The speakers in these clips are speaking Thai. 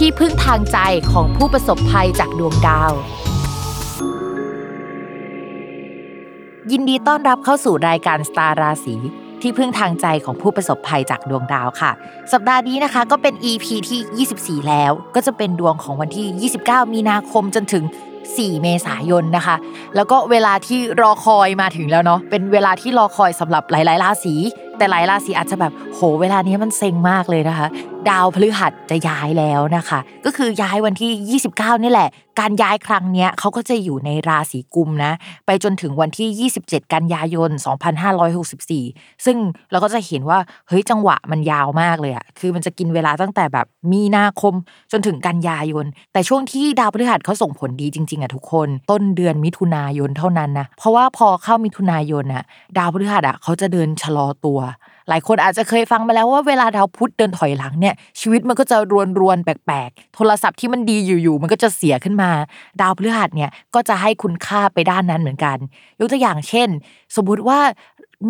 ที่พึ่งทางใจของผู้ประสบภัยจากดวงดาว ยินดีต้อนรับเข้าสู่รายการสตาร์ราศีที่พึ่งทางใจของผู้ประสบภัยจากดวงดาวค่ะ สัปดาห์นี้นะคะก็เป็น EP ที่ 24 แล้ว ก็จะเป็นดวงของวันที่ 29 มีนาคมจนถึง 4 เมษายนนะคะ แล้วก็เวลาที่รอคอยมาถึงแล้วเนาะเป็นเวลาที่รอคอยสำหรับหลายๆราศี แต่หลายราศีอาจจะแบบโหเวลานี้มันเซ็งมากเลยนะคะ ดาวพฤหัสจะย้ายแล้วนะคะ ก็คือย้ายวันที่ 29 นี่แหละการย้ายครั้งเนี้ยเขาก็จะอยู่ในราศีกุมนะ ไปจนถึงวันที่ 27 กันยายน 2564 ซึ่งเราก็จะเห็นว่าเฮ้ยจังหวะมันยาวมากเลยอะคือมันจะกินเวลาตั้งแต่แบบมีนาคมจนถึงกันยายน แต่ช่วงที่ดาวพฤหัสเขาส่งผลดีจริงๆอะทุกคน ต้นเดือนมิถุนายนเท่านั้นนะเพราะว่าพอเข้ามิถุนายนอะดาวพฤหัสอะเขาจะเดินชะลอตัว หลายคนอาจจะเคยฟังมาแล้วว่าเวลาดาวพุธเดินถอยหลังเนี่ยชีวิตมันก็จะรวนรวนแปลกๆ โทรศัพท์ที่มันดีอยู่ๆมันก็จะเสียขึ้นมา ดาวพฤหัสเนี่ยก็จะให้คุณค่าไปด้านนั้นเหมือนกัน ยกตัวอย่างเช่น สมมุติว่า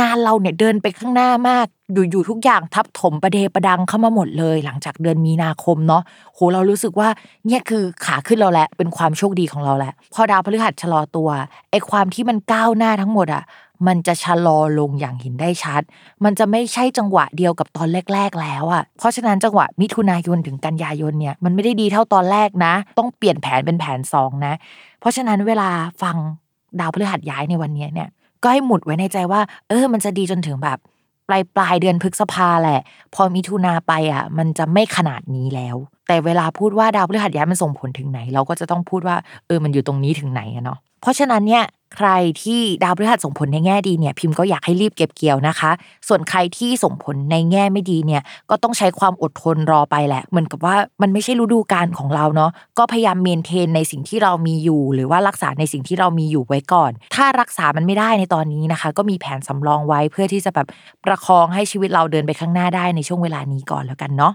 งานเราเนี่ยเดินไปข้างหน้ามาก อยู่ๆทุกอย่างทับถมประเดประดังเข้ามาหมดเลย หลังจากเดือนมีนาคมเนาะโหเรารู้สึกว่าเนี่ยคือขาขึ้นเราแหละเป็นความโชคดีของเราแหละพอดาวพฤหัสชะลอตัวไอความที่มันก้าวหน้าทั้งหมดอะ มันจะชะลอลงอย่างเห็นได้ชัด มันจะไม่ใช่จังหวะเดียวกับตอนแรก ๆ แล้วอะ เพราะฉะนั้นจังหวะมิถุนายนถึงกันยายนเนี่ยมันไม่ได้ดีเท่าตอนแรกนะ ต้องเปลี่ยนแผนเป็นแผนสองนะ เพราะฉะนั้นเวลาฟังดาวพฤหัสย้ายในวันนี้เนี่ย ก็ให้หมุดไว้ในใจว่า เออ มันจะดีจนถึงแบบปลายปลายเดือนพฤษภาแหละ พอมิถุนาไปอะ มันจะไม่ขนาดนี้แล้ว แต่เวลาพูดว่าดาวพฤหัสย้ายมันส่งผลถึงไหน เราก็จะต้องพูดว่าเออมันอยู่ตรงนี้ถึงไหนอะเนาะเพราะฉะนั้นเนี่ย ใครที่ดาวพฤหัสส่งผลในแง่ดีเนี่ยพิมพ์ก็อยากให้รีบเก็บเกี่ยวนะคะ ส่วนใครที่ส่งผลในแง่ไม่ดีเนี่ยก็ต้องใช้ความอดทนรอไปแหละ เหมือนกับว่ามันไม่ใช่ฤดูกาลของเราเนาะก็พยายามเมนเทนในสิ่งที่เรามีอยู่ หรือว่ารักษาในสิ่งที่เรามีอยู่ไว้ก่อน ถ้ารักษามันไม่ได้ในตอนนี้นะคะ ก็มีแผนสำรองไว้เพื่อที่จะแบบประคองให้ชีวิตเราเดินไปข้างหน้าได้ในช่วงเวลานี้ก่อนแล้วกันเนาะ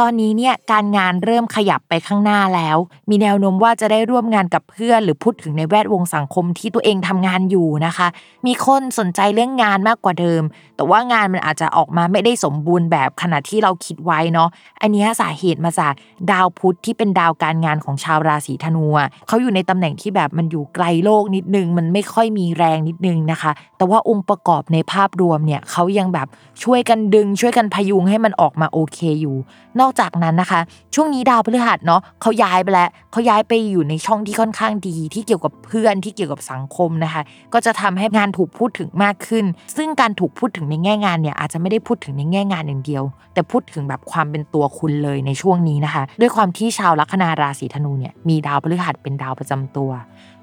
ตอนนี้เนี่ยการงานเริ่มขยับไปข้างหน้าแล้ว มีแนวโน้มว่าจะได้ร่วมงานกับเพื่อน หรือพูดถึงในแวดวงสังคมที่ตัวเองทำงานอยู่นะคะ มีคนสนใจเรื่องงานมากกว่าเดิม แต่ว่างานมันอาจจะออกมาไม่ได้สมบูรณ์แบบขนาดที่เราคิดไว้เนาะอันนี้สาเหตุมาจากดาวพุธที่เป็นดาวการงานของชาวราศีธนูเขาอยู่ในตำแหน่งที่แบบมันอยู่ไกลโลกนิดนึง มันไม่ค่อยมีแรงนิดนึงนะคะ แต่ว่าองค์ประกอบในภาพรวมเนี่ยเขายังแบบช่วยกันดึงช่วยกันพยุงให้มันออกมาโอเคอยู่นอกจากนั้นนะคะ ช่วงนี้ดาวพฤหัสเนาะเขาย้ายไปแล้วเขาย้ายไปอยู่ในช่องที่ค่อนข้างดี ที่เกี่ยวกับเพื่อนที่เกี่ยวกับสังคมนะคะ ก็จะทำให้งานถูกพูดถึงมากขึ้น ซึ่งการถูกพูดถึงในแง่งานเนี่ยอาจจะไม่ได้พูดถึงในแง่งานอย่างเดียว แต่พูดถึงแบบความเป็นตัวคุณเลยในช่วงนี้นะคะ ด้วยความที่ชาวลัคนาราศีธนูเนี่ยมีดาวพฤหัสเป็นดาวประจำตัว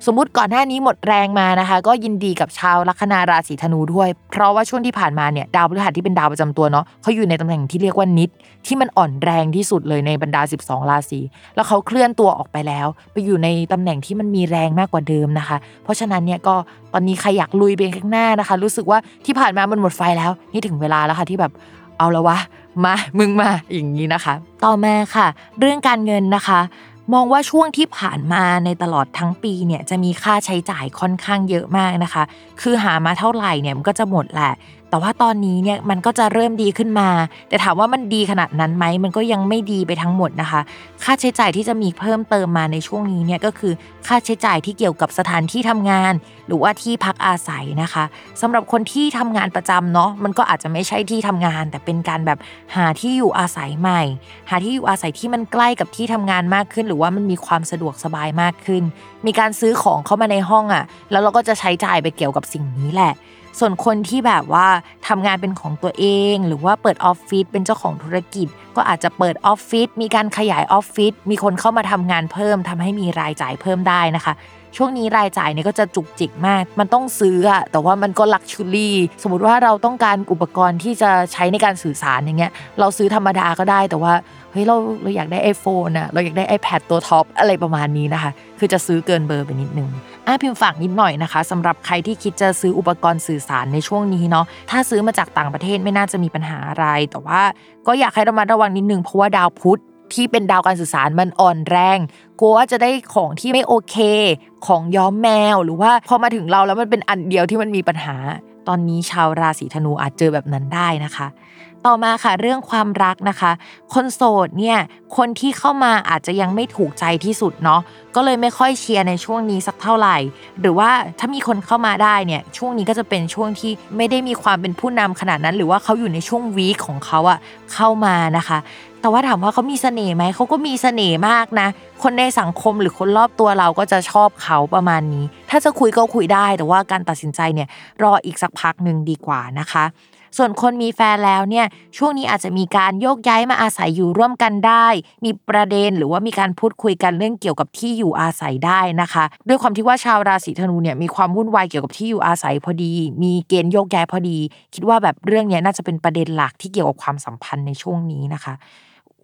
สมมุติก่อนหน้านี้หมดแรงมานะคะ ก็ยินดีกับชาวลัคนาราศีธนูด้วย เพราะว่าช่วงที่ผ่านมาเนี่ยดาวพฤหัสที่เป็นดาวประจำตัวเนาะเขาอยู่ในตำแหน่งที่เรียกว่านิดที่มันอ่อนแรรงที่สุดเลยในบรรดา 12 ราศีแล้วเขาเคลื่อนตัวออกไปแล้ว ไปอยู่ในตำแหน่งที่มันมีแรงมากกว่าเดิมนะคะ เพราะฉะนั้นเนี่ยก็ตอนนี้ใครอยากลุยไปข้างหน้านะคะ รู้สึกว่าที่ผ่านมามันหมดไฟแล้ว นี่ถึงเวลาแล้วค่ะที่แบบเอาละวะมา มึงมาอย่างนี้นะคะ ต่อมาค่ะ เรื่องการเงินนะคะมองว่าช่วงที่ผ่านมาในตลอดทั้งปีเนี่ยจะมีค่าใช้จ่ายค่อนข้างเยอะมากนะคะ คือหามาเท่าไหร่เนี่ยมันก็จะหมดแหละ แต่ว่าตอนนี้เนี่ยมันก็จะเริ่มดีขึ้นมา แต่ถามว่ามันดีขนาดนั้นไหมมันก็ยังไม่ดีไปทั้งหมดนะคะ ค่าใช้จ่ายที่จะมีเพิ่มเติมมาในช่วงนี้เนี่ยก็คือค่าใช้จ่ายที่เกี่ยวกับสถานที่ทำงาน หรือว่าที่พักอาศัยนะคะสำหรับคนที่ทำงานประจำเนาะมันก็อาจจะไม่ใช่ที่ทำงาน แต่เป็นการแบบหาที่อยู่อาศัยใหม่ หาที่อยู่อาศัยที่มันใกล้กับที่ทำงานมากขึ้น หรือว่ามันมีความสะดวกสบายมากขึ้น มีการซื้อของเข้ามาในห้องอะ่ะแล้วเราก็จะใช้จ่ายไปเกี่ยวกับสิ่งนี้แหละ ส่วนคนที่แบบว่าทำงานเป็นของตัวเอง หรือว่าเปิดออฟฟิศเป็นเจ้าของธุรกิจ ก็อาจจะเปิดออฟฟิศมีการขยายออฟฟิศมีคนเข้ามาทำงานเพิ่มทำให้มีรายจ่ายเพิ่มได้นะคะ ช่วงนี้รายจ่ายเนี่ยก็จะจุกจิกมาก มันต้องซื้ออะแต่ว่ามันก็ลักชูรี่สมมติว่าเราต้องการอุปกรณ์ที่จะใช้ในการสื่อสารอย่างเงี้ยเราซื้อธรรมดาก็ได้แต่ว่า เฮ้ยเราเราอยากได้ iPhone อะเราอยากได้ iPad ตัวท็อปอะไรประมาณนี้นะคะ คือจะซื้อเกินเบอร์ไปนิดนึงอะพิมพ์ฝากนิดหน่อยนะคะสำหรับใครที่คิดจะซื้ออุปกรณ์สื่อสารในช่วงนี้เนาะถ้าซื้อมาจากต่างประเทศไม่น่าจะมีปัญหาอะไร แต่ว่าก็อยากให้ระมัดระวังนิดนึงเพราะว่าดาวพุธที่เป็นดาวการสื่อสารมันอ่อนแรงกลัวว่าจะได้ของที่ไม่โอเค ของย้อมแมวหรือว่าพอมาถึงเราแล้วมันเป็นอันเดียวที่มันมีปัญหา ตอนนี้ชาวราศีธนูอาจเจอแบบนั้นได้นะคะ ต่อมาค่ะเรื่องความรักนะคะ คนโสดเนี่ยคนที่เข้ามาอาจจะยังไม่ถูกใจที่สุดเนาะก็เลยไม่ค่อยเชียร์ในช่วงนี้สักเท่าไหร่ หรือว่าถ้ามีคนเข้ามาได้เนี่ยช่วงนี้ก็จะเป็นช่วงที่ไม่ได้มีความเป็นผู้นำขนาดนั้น หรือว่าเขาอยู่ในช่วงวีคของเขาอะเข้ามานะคะ แต่ว่าถามว่าเขามีเสน่ห์ไหมเขาก็มีเสน่ห์มากนะ คนในสังคมหรือคนรอบตัวเราก็จะชอบเขาประมาณนี้ ถ้าจะคุยก็คุยได้ แต่ว่าการตัดสินใจเนี่ยรออีกสักพักหนึ่งดีกว่านะคะ ส่วนคนมีแฟนแล้วเนี่ยช่วงนี้อาจจะมีการโยกย้ายมาอาศัยอยู่ร่วมกันได้ มีประเด็นหรือว่ามีการพูดคุยกันเรื่องเกี่ยวกับที่อยู่อาศัยได้นะคะ ด้วยความที่ว่าชาวราศีธนูเนี่ยมีความวุ่นวายเกี่ยวกับที่อยู่อาศัยพอดี มีเกณฑ์โยกย้ายพอดี คิดว่าแบบเรื่องนี้น่าจะเป็นประเด็นหลักที่เกี่ยวกับความสัมพันธ์ในช่วงนี้นะคะ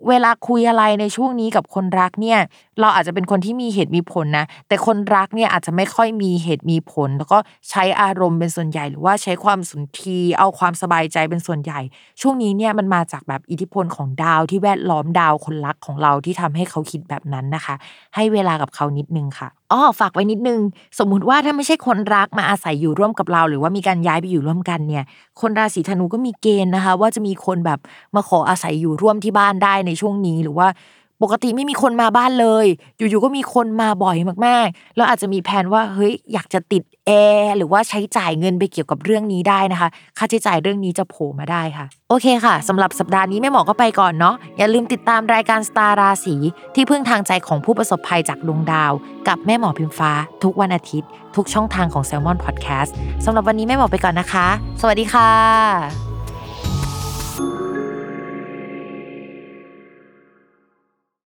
เวลาคุยอะไรในช่วงนี้กับคนรักเนี่ยเราอาจจะเป็นคนที่มีเหตุมีผลนะ แต่คนรักเนี่ยอาจจะไม่ค่อยมีเหตุมีผล แล้วก็ใช้อารมณ์เป็นส่วนใหญ่ หรือว่าใช้ความสุนทรีเอาความสบายใจเป็นส่วนใหญ่ ช่วงนี้เนี่ยมันมาจากแบบอิทธิพลของดาวที่แวดล้อมดาวคนรักของเราที่ทำให้เขาคิดแบบนั้นนะคะ ให้เวลากับเขานิดนึงค่ะอ๋อฝากไว้นิดนึง สมมุติว่าถ้าไม่ใช่คนรักมาอาศัยอยู่ร่วมกับเรา หรือว่ามีการย้ายไปอยู่ร่วมกันเนี่ย คนราศีธนูก็มีเกณฑ์นะคะ ว่าจะมีคนแบบมาขออาศัยอยู่ร่วมที่บ้านได้ในช่วงนี้หรือว่า ปกติไม่มีคนมาบ้านเลย อยู่ๆก็มีคนมาบ่อยมากๆ แล้วอาจจะมีแผนว่าเฮ้ยอยากจะติดแอร์หรือว่าใช้จ่ายเงินไปเกี่ยวกับเรื่องนี้ได้นะคะ ค่าใช้จ่ายเรื่องนี้จะโผล่มาได้ค่ะ โอเคค่ะสำหรับสัปดาห์นี้แม่หมอก็ไปก่อนเนาะอย่าลืมติดตามรายการสตาร์ราศีที่พึ่งทางใจของผู้ประสบภัยจากดวงดาว กับแม่หมอพิมฟ้า ทุกวันอาทิตย์ ทุกช่องทางของ s ซ l m o n Podcast สำหรับวันนี้แม่หมอไปก่อนนะคะ สวัสดีค่ะ